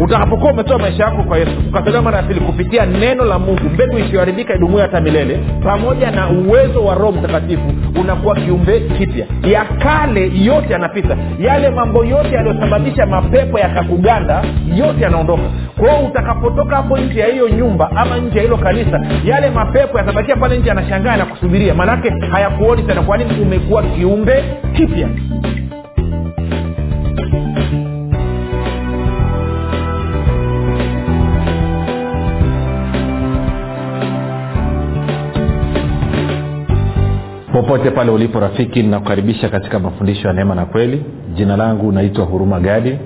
utakapokuwa umetoa maisha yako kwa yesu ukatolewa mara ya pili kupitia neno la mungu mbegu isiyoharibika idumuya hata milele pamoja na uwezo wa roho mtakatifu unakuwa kiumbe kipya. Ya kale yote yanapita. Yale mambo yote yaliyosababisha mapepo yakakuganda yote yanaondoka. Kwao utakapotoka hapo nje ya hiyo nyumba ama nje ya hilo kanisa yale mapepo yatabakia pale nje yanashangaa na kusubiria. Maanake hayakuoni tena. Kwa nini? Umekuwa kiumbe kipya popote pale ulipo rafiki ninakukaribisha katika mafundisho ya neema na kweli. Jina langu naitwa huruma gadi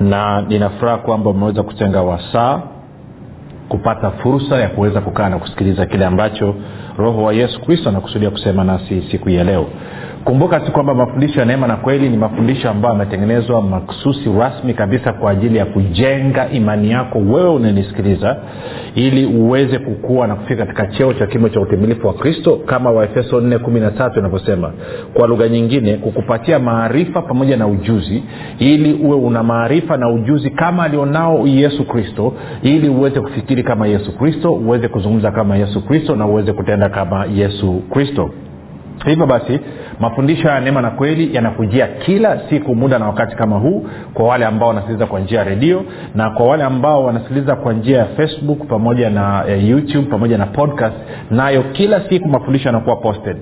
na ninafuraha kwamba umeweza kutenga wasaa kupata fursa ya kuweza kukaa na kusikiliza kile ambacho roho wa yesu kristo anakusudia kusema nasi siku ya leo. Kumbuka tu kwamba mafundisho ya neema na kweli ni mafundisho ambayo yametengenezwa maksusi rasmi kabisa kwa ajili ya kujenga imani yako wewe unanisikiliza ili uweze kukua na kufika katika cheo cha kimo cha utimilifu wa kristo kama waefeso 413 inavyosema. Kwa lugha nyingine kukupatia maarifa pamoja na ujuzi ili uwe una maarifa na ujuzi kama alionao yesu kristo ili uweze kufikiri kama yesu kristo uweze kuzungumza kama yesu kristo na uweze kutenda kama yesu kristo. Hivyo basi mafundisho ya neema na kweli yanakujia kila siku muda na wakati kama huu kwa wale ambao wanasikiliza kwa njia ya redio na kwa wale ambao wanasikiliza kwa njia ya facebook pamoja na eh, youtube pamoja na podcast nayo kila siku mafundisho yanakuwa posted.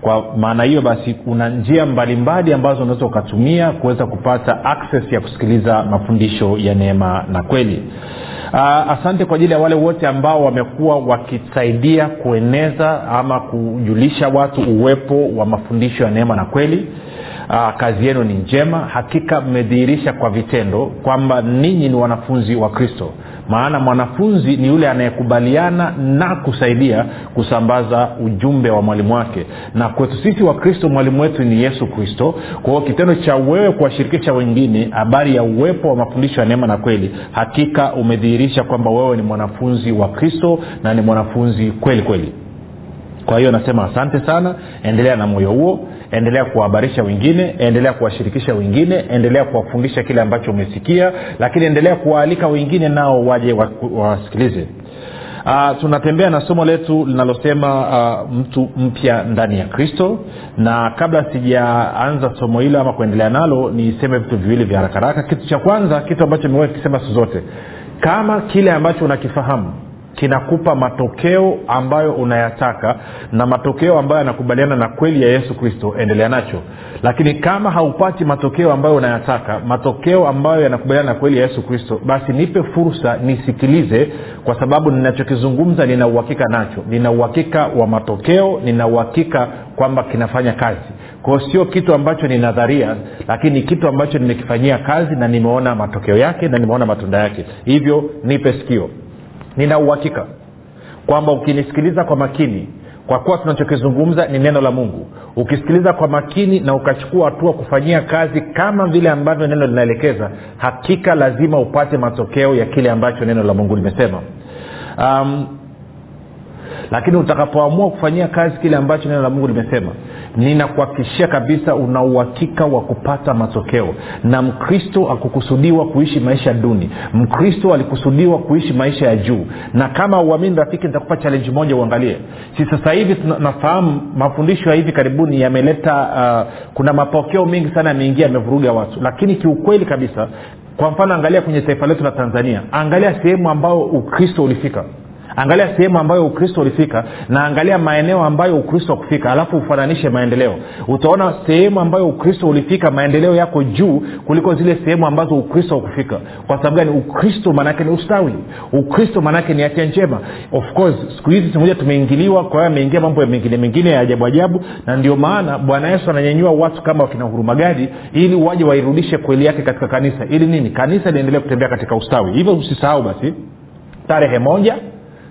Kwa maana hiyo basi kuna njia mbalimbali ambazo unaweza ukatumia kuweza kupata access ya kusikiliza mafundisho ya neema na kweli uh, asante kwa ajili ya wale wote ambao wamekuwa wakisaidia kueneza ama kujulisha watu uwepo wa mafundisho ya neema na kweli. Uh, kazi yenu ni njema. Hakika mmedhihirisha kwa vitendo kwamba ninyi ni wanafunzi wa kristo maana mwanafunzi ni yule anayekubaliana na kusaidia kusambaza ujumbe wa mwalimu wake. Na kwetu sisi wa kristo mwalimu wetu ni yesu kristo. Kwa hiyo kitendo cha wewe kuwashirikisha wengine habari ya uwepo wa mafundisho ya neema na kweli hakika umedhihirisha kwamba wewe ni mwanafunzi wa kristo na ni mwanafunzi kweli kweli kwa hiyo nasema asante sana. Endelea na moyo huo. Endelea kuwahabarisha wengine. Endelea kuwashirikisha wengine. Endelea kuwafundisha kile ambacho umesikia. Lakini endelea kuwaalika wengine nao waje wasikilize. Wa uh, tunatembea na somo letu linalosema uh, mtu mpya ndani ya kristo. Na kabla sijaanza somo hilo ama kuendelea nalo niseme vitu viwili vya harakaraka kitu cha kwanza kitu ambacho imewea kikisema siku zote. Kama kile ambacho unakifahamu kinakupa matokeo ambayo unayataka na matokeo ambayo yanakubaliana na kweli ya yesu kristo. Endelea nacho. Lakini kama haupati matokeo ambayo unayataka matokeo ambayo yanakubaliana na kweli ya yesu kristo basi nipe fursa nisikilize kwa sababu ninachokizungumza nina uhakika nacho. Nina uhakika wa matokeo nina uhakika kwamba kinafanya kazi. Kwao sio kitu ambacho ni nadharia lakini ni kitu ambacho nimekifanyia kazi na nimeona matokeo yake na nimeona matunda yake. Hivyo nipe sikio nina uhakika kwamba ukinisikiliza kwa makini kwa kuwa tunachokizungumza ni neno la mungu ukisikiliza kwa makini na ukachukua hatua kufanyia kazi kama vile ambavyo neno linaelekeza hakika lazima upate matokeo ya kile ambacho neno la mungu limesema. Um, lakini utakapoamua kufanyia kazi kile ambacho neno la mungu limesema ninakuhakikishia kabisa una uhakika wa kupata matokeo. Na mkristo akukusudiwa kuishi maisha duni. Mkristo alikusudiwa kuishi maisha ya juu. Na kama uamini rafiki nitakupa challenge moja uangalie. Si sasa hivi nafahamu mafundisho ya hivi karibuni yameleta uh, kuna mapokeo mengi sana yameingia yamevuruga watu. Lakini kiukweli kabisa kwa mfano angalia kwenye taifa letu la tanzania angalia sehemu ambayo ukristo ulifika angalia sehemu ambayo ukristo ulifika na angalia maeneo ambayo ukristo kufika alafu ufananishe maendeleo. Utaona sehemu ambayo ukristo ulifika maendeleo yako juu kuliko zile sehemu ambazo ukristo ukufika kwa sababu gani? Ukristo maanaake ni ustawi. Ukristo maanaake ni afya njema. Of course siku hizi simoja tumeingiliwa kwa hiyo ameingia mambo mengine mengine ya ajabu ajabu na ndio maana bwana yesu ananyenyua watu kama wakina hurumagadi ili waje wairudishe kweli yake katika kanisa. Ili nini? Kanisa liendelee kutembea katika ustawi. Hivyo usisahau basi tarehe moja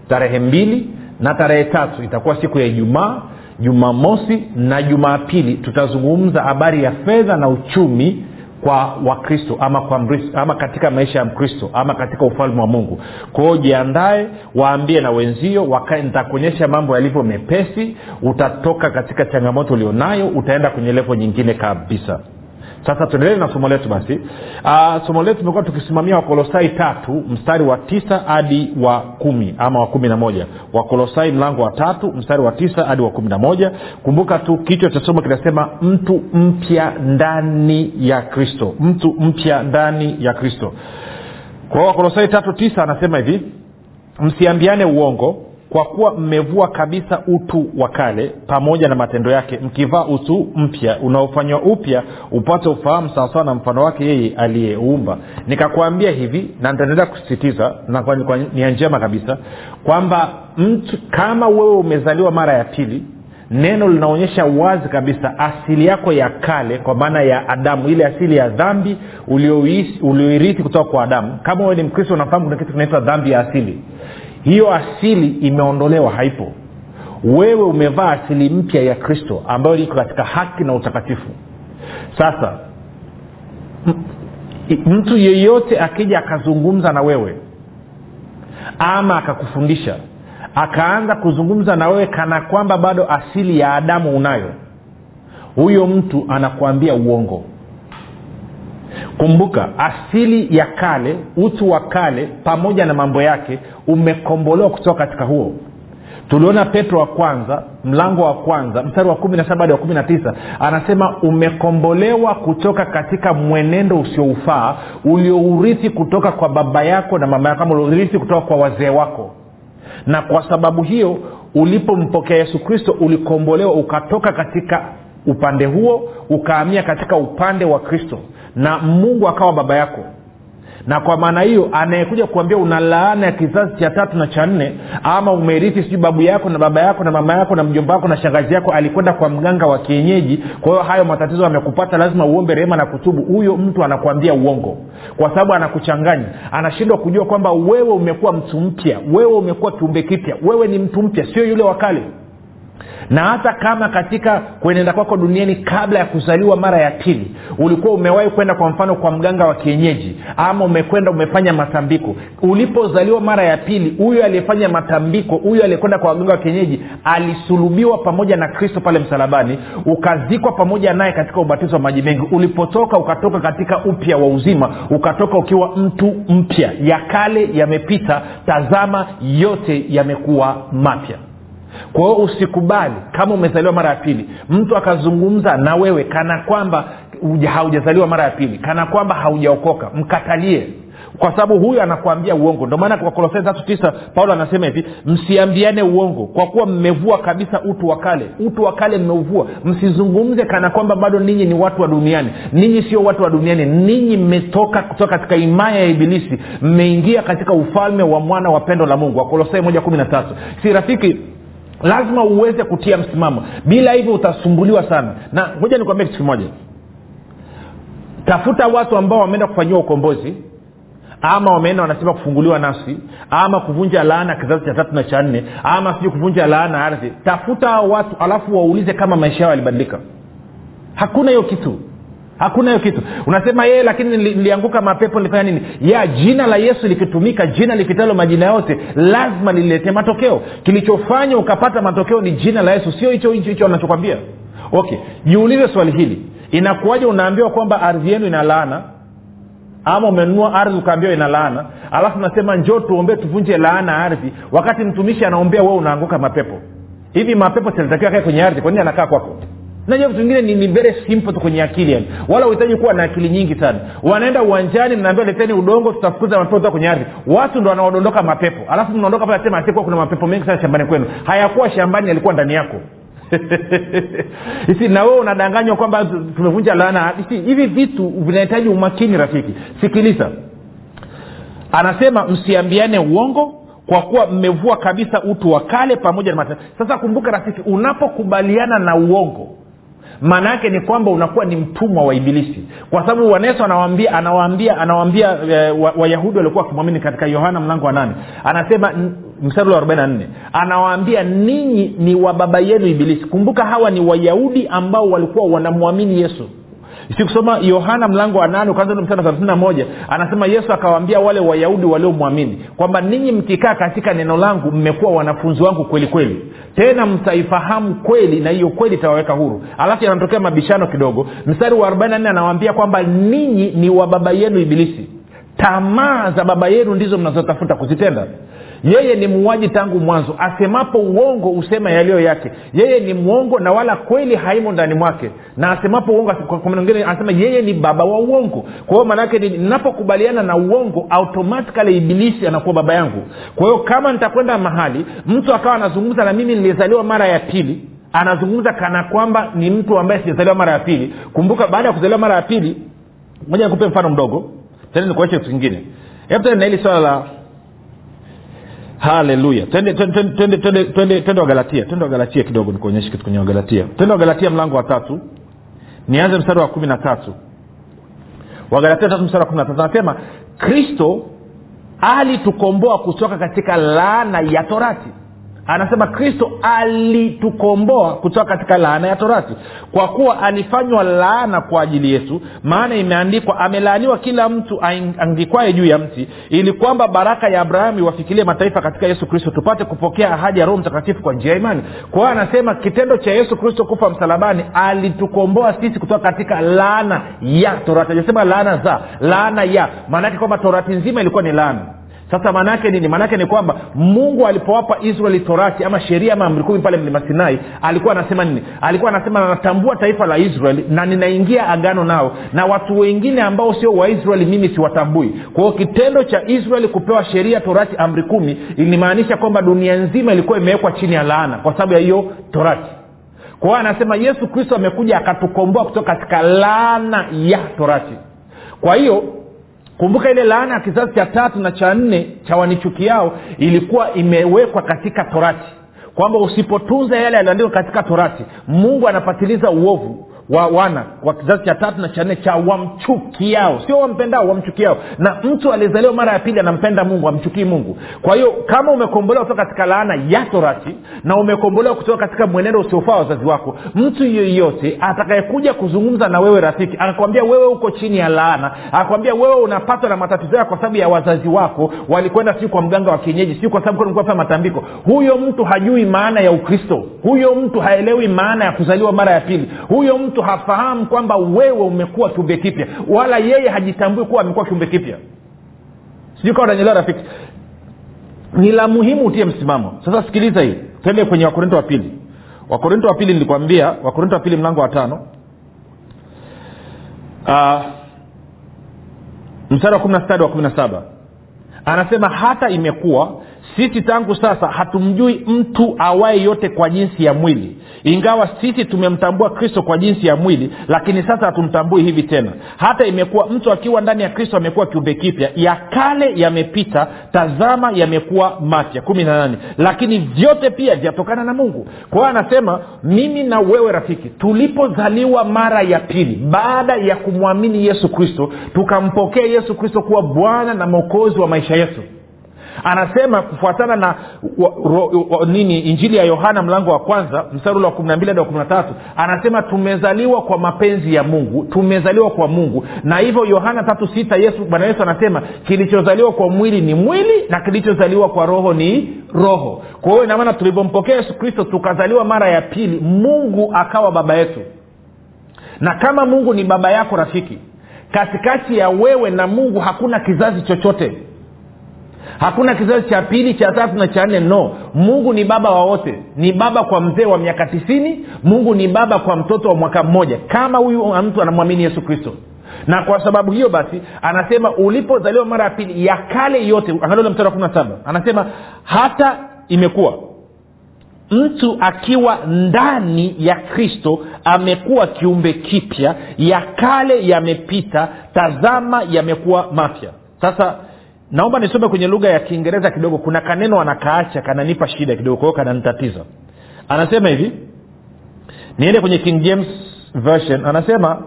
tarehe mbili na tarehe tatu itakuwa siku ya ijumaa jumamosi na jumapili. Tutazungumza habari ya fedha na uchumi kwa wakristo ama ama katika maisha ya mkristo ama katika ufalme wa mungu. Kwao jiandae waambie na wenzio nitakuonyesha mambo yalivyo mepesi. Utatoka katika changamoto ulionayo utaenda kwenye levo nyingine kabisa sasa tuendelee na somo letu basi. Uh, somo letu tumekuwa tukisimamia wakolosai tatu mstari wa tisa hadi wa kumi ama wa kumi na moja. Wakolosai mlango wa tatu mstari wa tisa hadi wa kumi na moja. Kumbuka tu kichwa cha somo kinasema mtu mpya ndani ya kristo. Mtu mpya ndani ya kristo. Kwa hiyo wakolosai tatu tisa anasema hivi msiambiane uongo kwa kuwa mmevua kabisa utu wa kale pamoja na matendo yake mkivaa utu mpya unaofanywa upya upate ufahamu sawasawa na mfano wake yeye aliyeumba. Nikakwambia hivi na nitaendelea kusisitiza na nia njema kabisa kwamba mtu kama wewe umezaliwa mara ya pili neno linaonyesha wazi kabisa asili yako ya kale kwa maana ya adamu ile asili ya dhambi ulioirithi kutoka kwa adamu. Kama wewe ni mkristo unafahamu kuna kitu kinaitwa dhambi ya asili hiyo asili imeondolewa haipo. Wewe umevaa asili mpya ya kristo ambayo iko katika haki na utakatifu. Sasa mtu yeyote akija akazungumza na wewe ama akakufundisha akaanza kuzungumza na wewe kana kwamba bado asili ya adamu unayo huyo mtu anakuambia uongo. Kumbuka asili ya kale utu wa kale pamoja na mambo yake umekombolewa kutoka katika huo. Tuliona petro wa kwanza mlango wa kwanza mstari wa kumi na saba hadi wa kumi na tisa anasema umekombolewa kutoka katika mwenendo usioufaa uliourithi kutoka kwa baba yako na mama yako ama uliourithi kutoka kwa wazee wako. Na kwa sababu hiyo ulipompokea yesu kristo ulikombolewa ukatoka katika upande huo ukaamia katika upande wa kristo. Na mungu akawa baba yako na kwa maana hiyo anayekuja kuambia una laana ya kizazi cha tatu na cha nne ama umerithi sijui babu yako na baba yako na mama yako na mjomba wako na shangazi yako alikwenda kwa mganga wa kienyeji kwa hiyo hayo matatizo amekupata lazima uombe rehema na kutubu. Huyo mtu anakuambia uongo kwa sababu anakuchanganya. Anashindwa kujua kwamba wewe umekuwa mtu mpya wewe umekuwa kiumbe kipya wewe ni mtu mpya sio yule wa kale na hata kama katika kuenenda kwako duniani kabla ya kuzaliwa mara ya pili ulikuwa umewahi kwenda kwa mfano kwa mganga wa kienyeji ama umekwenda umefanya matambiko. Ulipozaliwa mara ya pili huyo aliyefanya matambiko huyo aliyekwenda kwa mganga wa kienyeji alisulubiwa pamoja na kristo pale msalabani ukazikwa pamoja naye katika ubatizo wa maji mengi. Ulipotoka ukatoka katika upya wa uzima ukatoka ukiwa mtu mpya. Ya kale yamepita tazama yote yamekuwa mapya kwa usikubali kama umezaliwa mara ya pili. Mtu akazungumza na wewe kana kwamba haujazaliwa mara ya pili kana kwamba haujaokoka mkatalie. Kwa sababu huyu anakuambia uongo. Ndio maana kwa kolosai tatu tisa paulo anasema hivi msiambiane uongo kwa kuwa mmevua kabisa utu wa kale. Utu wa kale mmeuvua. Msizungumze kana kwamba bado ninyi ni watu wa duniani. Ninyi sio watu wa duniani. Ninyi mmetoka kutoka katika imaya ya ibilisi. Mmeingia katika ufalme wa mwana wa pendo la mungu. Wakolosai moja kumi na tatu. Si rafiki lazima uweze kutia msimamo. Bila hivyo utasumbuliwa sana. Na moja nikwambia kitu kimoja. Tafuta watu ambao wameenda kufanyiwa ukombozi ama wameenda wanasema kufunguliwa nafsi ama kuvunja laana kizazi cha tatu na cha nne ama sijui kuvunja laana ardhi. Tafuta watu alafu waulize kama maisha yao yalibadilika. Hakuna hiyo kitu hakuna hiyo kitu. Unasema yeye lakini nilianguka mapepo nilifanya nini? Ya jina la yesu likitumika jina likitalo majina yote lazima lilete matokeo. Kilichofanya ukapata matokeo ni jina la yesu sio hicho hicho anachokwambia. Okay jiulize swali hili. Inakuwaje unaambiwa kwamba ardhi yenu ina laana? Ama umenunua ardhi ukaambiwa ina laana? Alafu nasema njoo tuombee tuvunje laana ardhi. Wakati mtumishi anaombea wewe unaanguka mapepo. Hivi mapepo sinatakiwa kae kwenye ardhi? Kwa nini anakaa kwako najua vitu vingine ni, ni very simple tu kwenye akili yani. Wala uhitaji kuwa na akili nyingi sana. Wanaenda uwanjani mnaambia leteni udongo tutafukuza mapepo kwenye ardhi. Watu ndo wanaodondoka mapepo. Alafu mnaondoka pale sema asikuwa kuna mapepo mengi sana shambani kwenu. Hayakuwa shambani yalikuwa ndani yako. Na wewe unadanganywa kwamba tumevunja laana. Hivi vitu vinahitaji umakini rafiki. Sikiliza. Anasema msiambiane uongo kwa kuwa mmevua kabisa utu wa kale pamoja na mata. Sasa kumbuka rafiki unapokubaliana na uongo maana yake ni kwamba unakuwa ni mtumwa wa ibilisi. Kwa sababu waneso anawaambia anawaambia anawaambia e, wayahudi waliokuwa wakimwamini katika yohana mlango wa nane. Anasema mstari wa 44 anawaambia ninyi ni wa baba yenu ibilisi. Kumbuka hawa ni wayahudi ambao walikuwa wanamwamini yesu sikusoma yohana mlango wa nane ukaanza mstari thelathini na moja anasema yesu akawaambia wale wayahudi waliomwamini kwamba ninyi mkikaa katika neno langu mmekuwa wanafunzi wangu kweli kweli. Tena mtaifahamu kweli na hiyo kweli itawaweka huru. Alafu yanatokea mabishano kidogo. Mstari wa 44 anawaambia kwamba ninyi ni wa baba yenu ibilisi. Tamaa za baba yenu ndizo mnazotafuta kuzitenda yeye ni muuaji tangu mwanzo. Asemapo uongo husema yaliyo yake. Yeye ni mwongo na wala kweli haimo ndani mwake. Na asemapo uongo mwingine anasema yeye ni baba wa uongo. Kwa hiyo maanaake ninapokubaliana na uongo automatikali ibilisi anakuwa baba yangu. Kwa hiyo kama nitakwenda mahali mtu akawa anazungumza na mimi nilizaliwa mara ya pili anazungumza kana kwamba ni mtu ambaye sijazaliwa mara ya pili. Kumbuka baada ya kuzaliwa mara ya pili moja nikupe mfano mdogo tena nikuache kitu kingine. Hebu tena na hili swala la haleluya. Twende wagalatia. Twende wagalatia kidogo nikuonyeshe kitu kwenye wagalatia. Twende wagalatia mlango wa tatu. Nianze mstari wa kumi na tatu. Wagalatia tatu mstari wa kumi na tatu. Anasema kristo alitukomboa kutoka katika laana ya torati anasema kristo alitukomboa kutoka katika laana ya torati. Kwa kuwa alifanywa laana kwa ajili yetu maana imeandikwa amelaaniwa kila mtu angikwaye juu ya mti ili kwamba baraka ya abrahamu iwafikilie mataifa katika yesu kristo tupate kupokea ahadi ya roho mtakatifu kwa njia ya imani. Kwa hiyo anasema kitendo cha yesu kristo kufa msalabani alitukomboa sisi kutoka katika laana ya torati. Ajasema laana za laana ya. Maanaake kwamba torati nzima ilikuwa ni laana sasa maanaake nini? Maanaake ni kwamba mungu alipowapa israeli torati ama sheria ama amri kumi pale mlima sinai alikuwa anasema nini? Alikuwa anasema natambua taifa la israeli na ninaingia agano nao na watu wengine ambao sio waisraeli mimi siwatambui. Kwa kitendo cha israeli kupewa sheria torati amri kumi ilimaanisha kwamba dunia nzima ilikuwa imewekwa chini ya laana kwa sababu ya hiyo torati. Kwa hiyo anasema yesu kristo amekuja akatukomboa kutoka katika laana ya torati. Kwa hiyo kumbuka ile laana ya kizazi cha tatu na cha nne cha wanichukiao ilikuwa imewekwa katika torati. Kwamba usipotunza yale yaliyoandikwa katika torati mungu anapatiliza uovu wa wana wa kizazi cha tatu na cha nne cha wamchukiao. Sio wampendao wamchukiao. Na mtu aliyezaliwa mara ya pili anampenda mungu amchukii mungu. Kwa hiyo kama umekombolewa kutoka katika laana ya torati na umekombolewa kutoka katika mwenendo usiofaa wazazi wako mtu yeyote atakayekuja kuzungumza na wewe rafiki akakwambia wewe uko chini ya laana akakwambia wewe unapatwa na matatizo yako kwa sababu ya wazazi wako walikwenda siu kwa mganga wa kienyeji siu kwa sababu kulikuwa matambiko. Huyo mtu hajui maana ya ukristo. Huyo mtu haelewi maana ya kuzaliwa mara ya pili. Huyo mtu hafahamu kwamba wewe umekuwa kiumbe kipya wala yeye hajitambui kuwa amekuwa kiumbe kipya. Sijui kawa nanyelewa rafiki ni la muhimu utie msimamo. Sasa sikiliza hii twende kwenye wakorinto wa pili. Wakorinto wa pili nilikwambia wakorinto wa pili mlango wa tano. Uh, mstari wa kumi na stadi wa kumi na saba. Anasema hata imekuwa sisi tangu sasa hatumjui mtu awaye yote kwa jinsi ya mwili ingawa sisi tumemtambua kristo kwa jinsi ya mwili lakini sasa hatumtambui hivi tena. Hata imekuwa mtu akiwa ndani ya kristo amekuwa kiumbe kipya. Ya kale yamepita tazama yamekuwa mapya. Kumi na nane. Lakini vyote pia vyatokana na mungu. Kwa hiyo anasema mimi na wewe rafiki tulipozaliwa mara ya pili baada ya kumwamini yesu kristo tukampokea yesu kristo kuwa bwana na mwokozi wa maisha yetu anasema kufuatana na wa, ro, wa, nini injili ya yohana mlango wa kwanza mstari ule wa kumi na mbili hadi wa kumi na tatu anasema tumezaliwa kwa mapenzi ya mungu tumezaliwa kwa mungu. Na hivyo yohana tatu sita yesu bwana yesu anasema kilichozaliwa kwa mwili ni mwili na kilichozaliwa kwa roho ni roho. Kwa hiyo inamaana tulivyompokea yesu kristo tukazaliwa mara ya pili mungu akawa baba yetu. Na kama mungu ni baba yako rafiki katikati ya wewe na mungu hakuna kizazi chochote hakuna kizazi cha pili cha tatu na cha nne no. Mungu ni baba wa wote. Ni baba kwa mzee wa miaka tisini mungu ni baba kwa mtoto wa mwaka mmoja kama huyu mtu anamwamini yesu kristo. Na kwa sababu hiyo basi anasema ulipozaliwa mara ya pili ya kale yote angalia mstari wa kumi na saba anasema hata imekuwa. Mtu akiwa ndani ya kristo amekuwa kiumbe kipya ya kale yamepita tazama yamekuwa mapya. Sasa naomba nisome kwenye lugha ya kiingereza kidogo. Kuna kaneno anakaacha kananipa shida kidogo kwao kananitatiza anasema hivi niende kwenye king james version. Anasema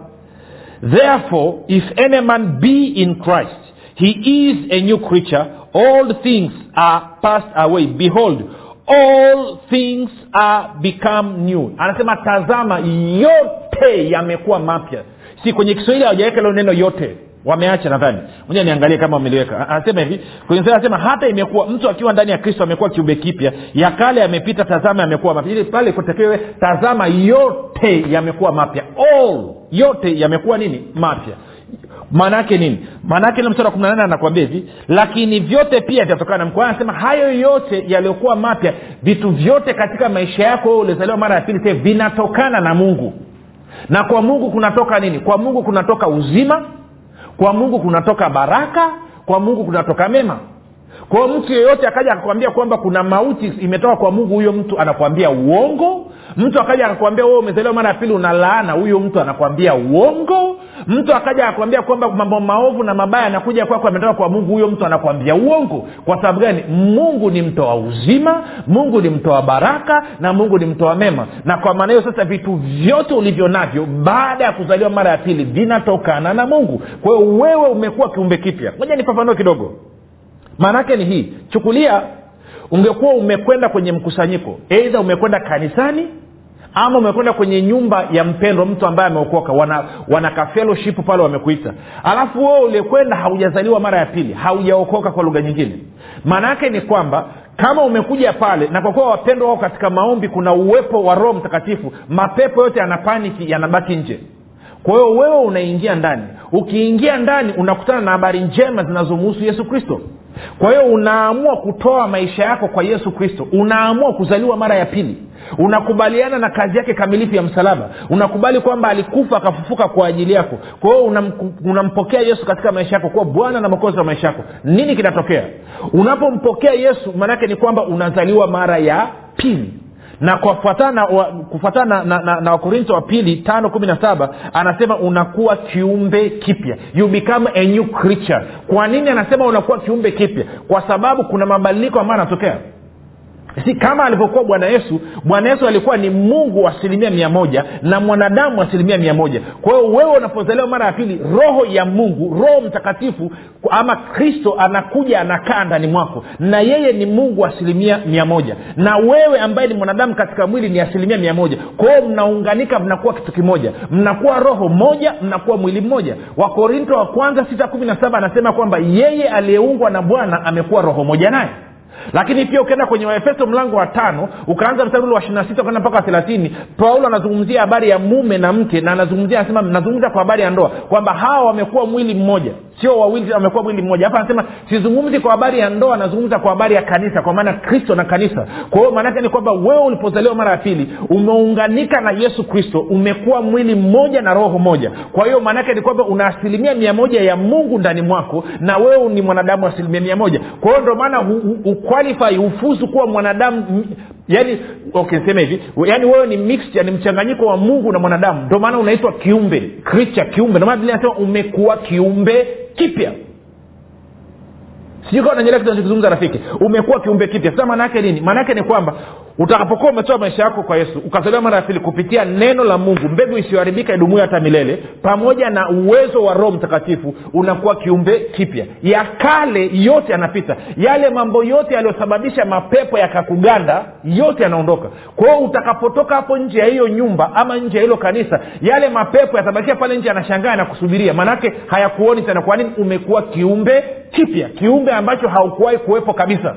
therefore if any man be in christ he is a new creature. All things are passed away. Behold all things are become new. Anasema tazama yote yamekuwa mapya. Si kwenye kiswahili hawajaweka leo neno yote wameacha nadhani. Moja niangalie kama wameliweka. Anasema hivi anasema hata imekuwa mtu akiwa ndani ya kristo amekuwa kiumbe kipya ya kale yamepita tazama yamekuwa mapya. Ili pale kutekewe tazama yote yamekuwa mapya. All yote yamekuwa nini? Mapya. Maana nini? Maana mstari wa kumi na hivi lakini vyote pia vitatokana na mkuu anasema hayo yote yaliyokuwa mapya vitu vyote katika maisha yako uliozaliwa mara ya pili vinatokana na mungu. Na kwa mungu kunatoka nini? Kwa mungu kunatoka uzima kwa mungu kunatoka baraka kwa mungu kunatoka mema. Kwao mtu yeyote akaja akakwambia kwamba kuna mauti imetoka kwa mungu huyo mtu anakwambia uongo mtu akaja akakwambia wewe umezaliwa mara ya pili unalaana. Huyo mtu anakwambia uongo. Mtu akaja akakwambia kwamba mambo maovu na mabaya anakuja kwako ametoka kwa mungu. Huyo mtu anakwambia uongo. Kwa sababu gani? Mungu ni mtoa uzima mungu ni mtoa baraka na mungu ni mtoa mema. Na kwa maana hiyo sasa vitu vyote ulivyo navyo baada ya kuzaliwa mara ya pili vinatokana na mungu. Kwa hiyo wewe umekuwa kiumbe kipya. Moja nifafanue kidogo. Maanaake ni hii. Chukulia ungekuwa umekwenda kwenye mkusanyiko eidha umekwenda kanisani ama umekwenda kwenye nyumba ya mpendwa mtu ambaye ameokoka wana, wana kafeloship pale wamekuita. Alafu wewe uliekwenda haujazaliwa mara ya pili haujaokoka kwa lugha nyingine. Maana yake ni kwamba kama umekuja pale na kwa kuwa wapendwa wao katika maombi kuna uwepo wa roho mtakatifu mapepo yote yanapaniki yanabaki nje kwa hiyo wewe unaingia ndani. Ukiingia ndani unakutana na habari njema zinazomuhusu yesu kristo. Kwa hiyo unaamua kutoa maisha yako kwa yesu kristo. Unaamua kuzaliwa mara ya pili. Unakubaliana na kazi yake kamilifu ya msalaba. Unakubali kwamba alikufa akafufuka kwa ajili yako. Kwa hiyo unam, unampokea yesu katika maisha yako kuwa bwana na mokozi wa maisha yako. Nini kinatokea? Unapompokea yesu maanaake ni kwamba unazaliwa mara ya pili na kufuatana na, wakorinto wa pili tano kumi na saba anasema unakuwa kiumbe kipya. You become a new creature. Kwa nini anasema unakuwa kiumbe kipya? Kwa sababu kuna mabadiliko ambayo anatokea si kama alivyokuwa bwana yesu bwana yesu alikuwa ni mungu asilimia mia moja na mwanadamu asilimia mia moja. Kwa hiyo wewe unapozaliwa mara ya pili roho ya mungu roho mtakatifu ama kristo anakuja anakaa ndani mwako. Na yeye ni mungu asilimia mia moja. Na wewe ambaye ni mwanadamu katika mwili ni asilimia mia moja. Kwa hiyo mnaunganika mnakuwa kitu kimoja. Mnakuwa roho moja mnakuwa mwili mmoja. Wakorinto wa kwanza sita kumi na saba anasema kwamba yeye aliyeungwa na bwana amekuwa roho moja naye lakini pia ukienda kwenye waefeso mlango wa tano ukaanza mstari ule wa ishiri na sita ukaenda mpaka wa thelathini paulo anazungumzia habari ya mume na mke na anazungumzia anasema nazungumza kwa habari ya ndoa kwamba hawa wamekuwa mwili mmoja sio wawili amekuwa mwili mmoja. Hapa anasema sizungumzi kwa habari ya ndoa nazungumza kwa habari ya kanisa kwa maana kristo na kanisa. Kwa hiyo maanake ni kwamba wewe ulipozaliwa mara ya pili umeunganika na yesu kristo umekuwa mwili mmoja na roho moja. Kwa hiyo maanake ni kwamba una asilimia mia moja ya mungu ndani mwako na wewe ni mwanadamu asilimia mia moja. Kwa hiyo ndio maana uqualify hufuzu kuwa mwanadamu yani okay hivi. Yaani wewe ni mixture ni mchanganyiko wa mungu na mwanadamu. Ndio maana unaitwa kiumbe creature kiumbe. Ndio maana biblia inasema umekuwa kiumbe kipya sijui kawa nanyelea kitu rafiki. Umekuwa kiumbe kipya. Sasa maana yake nini? Maana yake ni kwamba utakapokuwa umetoa maisha yako kwa yesu ukazaliwa mara ya pili kupitia neno la mungu mbegu isiyoharibika idumuyo hata milele pamoja na uwezo wa roho mtakatifu unakuwa kiumbe kipya. Ya kale yote yanapita. Yale mambo yote yaliyosababisha mapepo yakakuganda yote yanaondoka. Kwa utakapotoka hapo nje ya hiyo nyumba ama nje ya hilo kanisa yale mapepo yatabakia pale nje yanashangaa yanakusubiria maanake hayakuoni tena. Kwa nini? Umekuwa kiumbe kipya kiumbe ambacho haukuwahi kuwepo kabisa.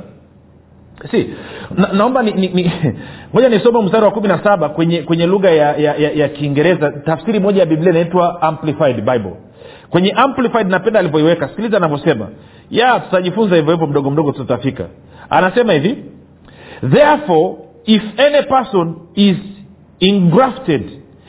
Si na, naomba ni, ni, ni moja nisome mstari wa kumi na saba kwenye kwenye lugha ya, ya, ya, ya kiingereza. Tafsiri moja ya biblia inaitwa amplified bible. Kwenye amplified napenda alivyoiweka. Sikiliza anavyosema. Ya tutajifunza hivyo hivyo mdogo mdogo tutafika. Anasema hivi. Therefore if any person is ingrafted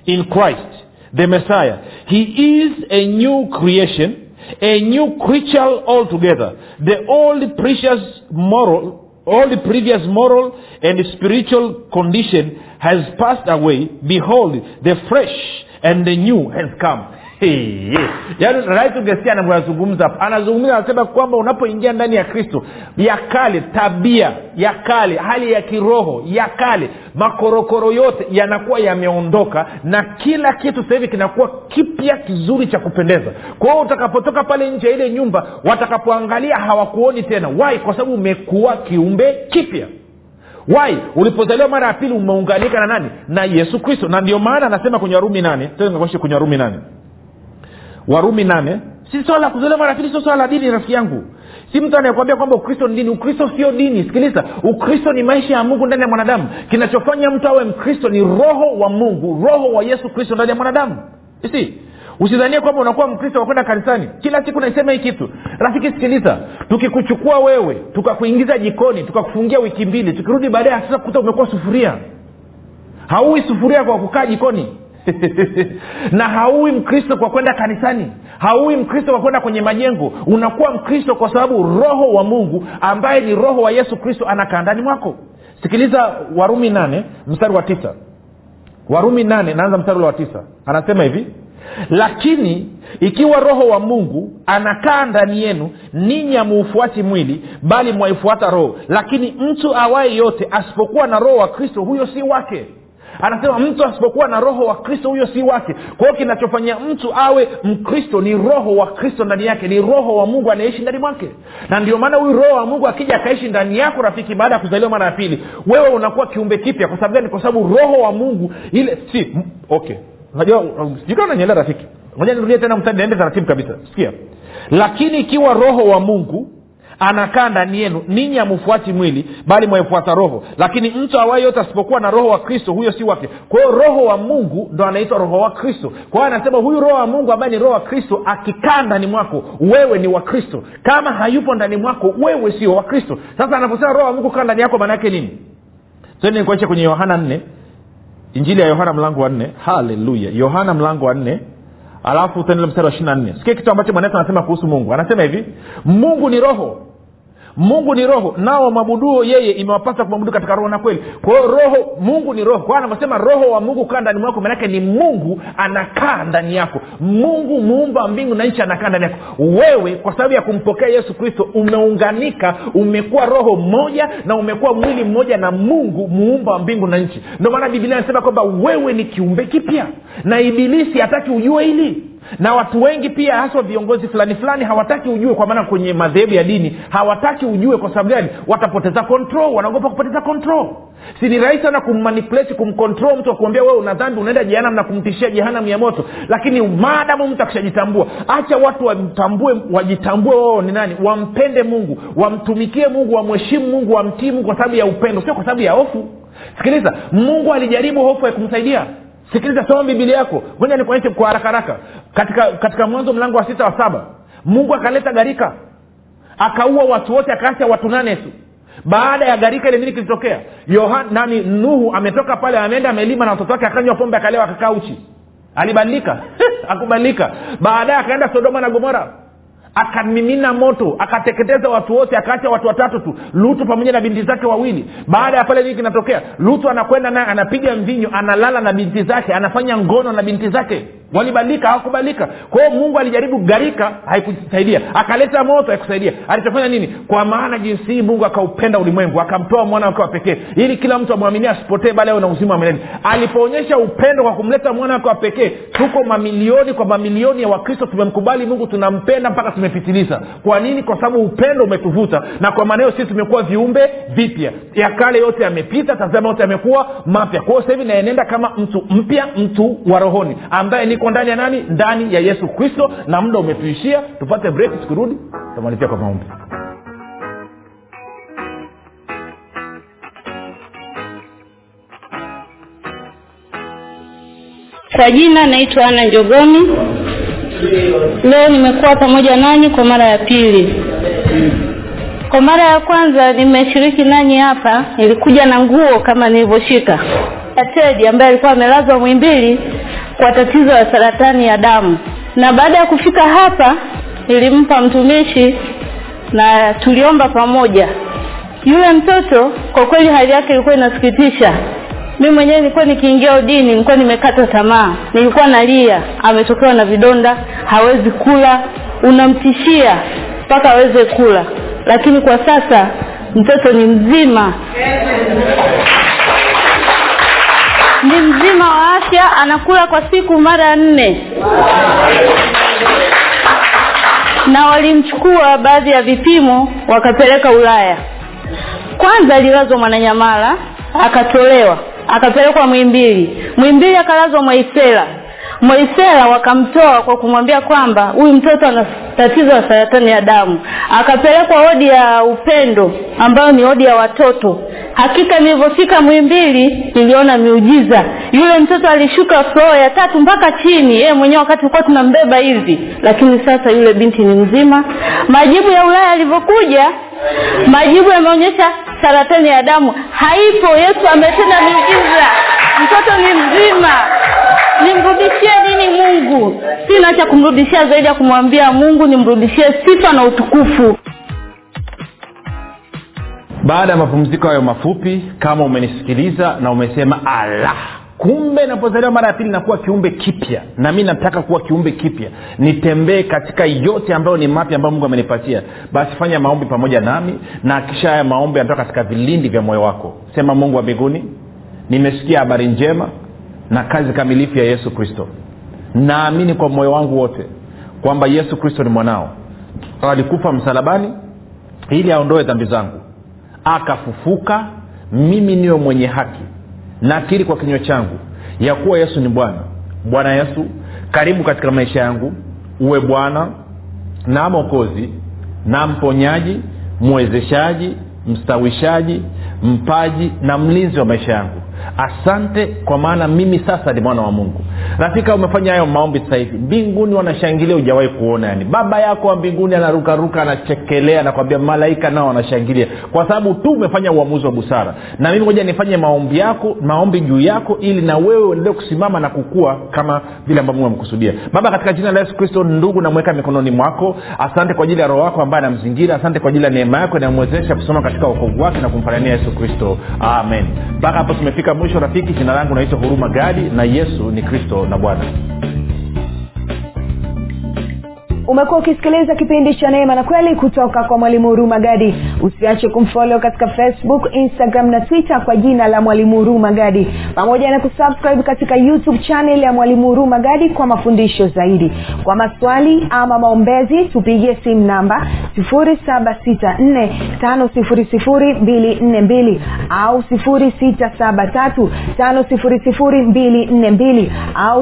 in christ the messiah he is a new creation a new creature altogether the old precious moral all the previous moral and spiritual condition has passed away behold the fresh and the new has come. Yaani rais ungesikia anavyozungumza anazungumza anasema kwamba unapoingia ndani ya kristo ya kale tabia ya kale hali ya kiroho ya kale makorokoro yote yanakuwa yameondoka na kila kitu sasa hivi kinakuwa kipya kizuri cha kupendeza. Kwa hiyo utakapotoka pale nje ya ile nyumba watakapoangalia hawakuoni tena. Wai kwa sababu umekuwa kiumbe kipya. Wai ulipozaliwa mara ya pili umeunganika na nani? Na yesu kristo. Na ndio maana anasema kwenye warumi nane kwenye warumi nane warumi nane. Si swala la kuzolewa mara pili sio swala la dini rafiki yangu. Si mtu anayekwambia kwamba ukristo ni dini. Ukristo sio dini. Sikiliza ukristo ni maisha ya mungu ndani ya mwanadamu. Kinachofanya mtu awe mkristo ni roho wa mungu roho wa yesu kristo ndani ya mwanadamu. Si usidhanie kwamba unakuwa mkristo wakwenda kanisani. Kila siku naisema hii kitu. Rafiki sikiliza. Tukikuchukua wewe tukakuingiza jikoni tukakufungia wiki mbili tukirudi baadaye sasa kuta umekuwa sufuria. Haui sufuria kwa kukaa jikoni na hauwi mkristo kwa kwenda kanisani. Hauwi mkristo kwa kwenda kwenye majengo unakuwa mkristo kwa sababu roho wa mungu ambaye ni roho wa yesu kristo anakaa ndani mwako. Sikiliza warumi nane mstari wa tisa. Warumi nane naanza mstari ule wa tisa. Anasema hivi lakini ikiwa roho wa mungu anakaa ndani yenu ninyi amuufuati mwili bali mwaifuata roho. Lakini mtu awaye yote asipokuwa na roho wa kristo huyo si wake anasema mtu asipokuwa na roho wa kristo huyo si wake. Kwa hiyo kinachofanya mtu awe mkristo ni roho wa kristo ndani yake ni roho wa mungu anayeishi ndani mwake. Na ndio maana huyu roho wa mungu akija akaishi ndani yako rafiki baada ya kuzaliwa mara ya pili wewe unakuwa kiumbe kipya. Kwa sababu gani? Kwa sababu roho wa mungu ile si okay. Unajua nanyelea rafiki. Moja nirudie tena mstari niende taratibu kabisa. Sikia. Lakini ikiwa roho wa mungu anakaa ndani yenu. Ninyi amufuati mwili bali mwaifuata roho. Lakini mtu awaye yote asipokuwa na roho wa kristo huyo si wake. Kwa roho wa mungu ndo anaitwa roho wa kristo. Kwa anasema huyu roho wa mungu ambaye ni roho wa kristo akikaa ndani mwako wewe ni wa kristo. Kama hayupo ndani mwako wewe sio wa kristo. Sasa anaposema roho wa mungu kaa ndani yako maana yake nini? Tende nikuache kwenye yohana nne injili ya yohana mlango wa nne. Haleluya. Yohana mlango wa nne alafu tuendele mstari wa ishiri na nne. Sikia kitu ambacho bwana anasema kuhusu mungu. Anasema hivi mungu ni roho mungu ni roho nao mabuduo yeye imewapasa kumwabudu katika roho na kweli. Kwa hiyo roho mungu ni roho. Kwa anavyosema roho wa mungu kaa ndani mwako manake ni mungu anakaa ndani yako. Mungu muumba wa mbingu na nchi anakaa ndani yako. Wewe kwa sababu ya kumpokea yesu kristo umeunganika umekuwa roho mmoja na umekuwa mwili mmoja na mungu muumba wa mbingu na nchi. Ndio maana bibilia anasema kwamba wewe ni kiumbe kipya na ibilisi hataki ujue hili na watu wengi pia haswa viongozi fulani fulani hawataki ujue kwa maana kwenye madhehebu ya dini hawataki ujue kwa sababu gani watapoteza control wanaogopa kupoteza control. Si ni rahisi sana kummanipulate kumcontrol mtu akuambia wewe una dhambi unaenda jehanam na kumtishia jehanam ya moto. Lakini maadamu mtu akishajitambua acha watu wamtambue wajitambue wao ni nani. Wampende mungu wamtumikie mungu wamheshimu mungu wamtii mungu kwa sababu ya upendo sio kwa sababu ya hofu. Sikiliza mungu alijaribu hofu ya kumsaidia sikiliza soma bibilia yako. Ngoja nikuonyeshe kwa haraka haraka. Katika katika mwanzo mlango wa sita wa saba mungu akaleta gharika. Akaua watu wote akaacha watu nane tu. Baada ya gharika ile nini kilitokea? Nani? Nuhu ametoka pale ameenda amelima na watoto wake akanywa pombe akalewa akakaa uchi alibadilika. Akubadilika baadaye akaenda sodoma na gomora akamimina moto akateketeza watu wote akaacha watu watatu tu lutu pamoja na binti zake wawili. Baada ya pale nini kinatokea? Lutu anakwenda naye anapiga mvinyo analala na binti zake anafanya ngono na binti zake walibadilika hawakubadilika kwa hiyo mungu alijaribu gharika haikusaidia. Akaleta moto haikusaidia. Alichofanya nini? Kwa maana jinsi hii mungu akaupenda ulimwengu akamtoa mwana wake wa pekee ili kila mtu amwaminie asipotee bali awe na uzima wa milele. Alipoonyesha upendo kwa kumleta mwana wake wa pekee tuko mamilioni kwa mamilioni ya wakristo tumemkubali mungu tunampenda mpaka tumepitiliza. Kwa nini? Kwa sababu upendo umetuvuta na kwa maana hiyo sisi tumekuwa viumbe vipya. Ya kale yote yamepita tazama yote yamekuwa mapya. Kwao hivi naenenda kama mtu mpya mtu wa rohoni ambaye niko ndani ya nani? Ndani ya yesu kristo na muda umetuishia tupate break tukirudi tamalizia kwa maombi. Kwa jina naitwa ana njogomi leo nimekuwa pamoja nanyi kwa mara ya pili. Kwa mara ya kwanza nimeshiriki nanyi hapa nilikuja na nguo kama nilivyoshika. Ya tedi ambaye alikuwa amelazwa mwimbili kwa tatizo la saratani ya damu. Na baada ya kufika hapa nilimpa mtumishi na tuliomba pamoja. Yule mtoto kwa kweli hali yake ilikuwa inasikitisha. Mi mwenyewe nilikuwa nikiingia udini nilikuwa nimekata tamaa. Nilikuwa nalia ametokewa na vidonda hawezi kula unamtishia mpaka aweze kula. Lakini kwa sasa mtoto ni mzima ni mzima wa afya anakula kwa siku mara nne. Na walimchukua baadhi ya vipimo wakapeleka ulaya. Kwanza alilazwa mwananyamala akatolewa akapelekwa mwimbili mwimbili akalazwa mwaisela moisela wakamtoa kwa kumwambia kwamba huyu mtoto ana tatizo la saratani ya damu. Akapelekwa hodi ya upendo ambayo ni hodi ya watoto. Hakika nilivyofika mwimbili niliona miujiza. Yule mtoto alishuka floor ya tatu mpaka chini yeye mwenyewe wakati tulikuwa tunambeba hivi. Lakini sasa yule binti ni mzima. Majibu ya ulaya yalivyokuja majibu yameonyesha saratani ya damu. Haipo yesu ametenda miujiza. Mtoto ni mzima nimrudishie nini mungu? Sina cha kumrudishia zaidi ya kumwambia mungu nimrudishie sifa na utukufu. Baada ya mapumziko hayo mafupi kama umenisikiliza na umesema ala kumbe napozaliwa mara ya pili nakuwa kiumbe kipya na mi nataka kuwa kiumbe kipya. Nitembee katika yote ambayo ni mapya ambayo mungu amenipatia. Basi fanya maombi pamoja nami na akisha haya maombi yanatoka katika vilindi vya moyo wako. Sema mungu wa mbinguni nimesikia habari njema na kazi kamilifu ya yesu kristo. Naamini kwa moyo wangu wote kwamba yesu kristo ni mwanao. Alikufa msalabani ili aondoe dhambi zangu. Akafufuka mimi niwe mwenye haki. Nakiri kwa kinywa changu ya kuwa yesu ni bwana. Bwana yesu karibu katika maisha yangu. Uwe bwana na mokozi na mponyaji mwezeshaji mstawishaji mpaji na mlinzi wa maisha yangu asante kwa maana mimi sasa ni mwana wa mungu. Rafika umefanya hayo maombi sasa hivi. Mbinguni wanashangilia hujawahi kuona. Yani baba yako wa mbinguni anarukaruka anachekelea anakwambia malaika nao wanashangilia. Kwa sababu tu umefanya uamuzi wa busara. Na mimi moja nifanye maombi yako maombi juu yako ili na wewe uendelee kusimama na kukua kama vile ambavyo amekusudia baba katika jina la yesu kristo ndugu namweka mikononi mwako. Asante kwa ajili ya roho wako ambaye anamzingira. Asante kwa ajili ya neema yako inayomwezesha kusoma katika wokovu wake na kumfanania yesu kristo. Amen. Mpaka hapo tumefika mwisho rafiki jina langu naitwa huruma gadi na yesu ni kristo na bwana umekuwa ukisikiliza kipindi cha neema na kweli kutoka kwa mwalimu huruma gadi usiache kumfolo katika facebook instagram na twitter kwa jina la mwalimu huruma gadi pamoja na kusubscribe katika youtube channel ya mwalimu huruma kwa mafundisho zaidi. Kwa maswali ama maombezi tupigie simu namba 7645242 au 6735242 au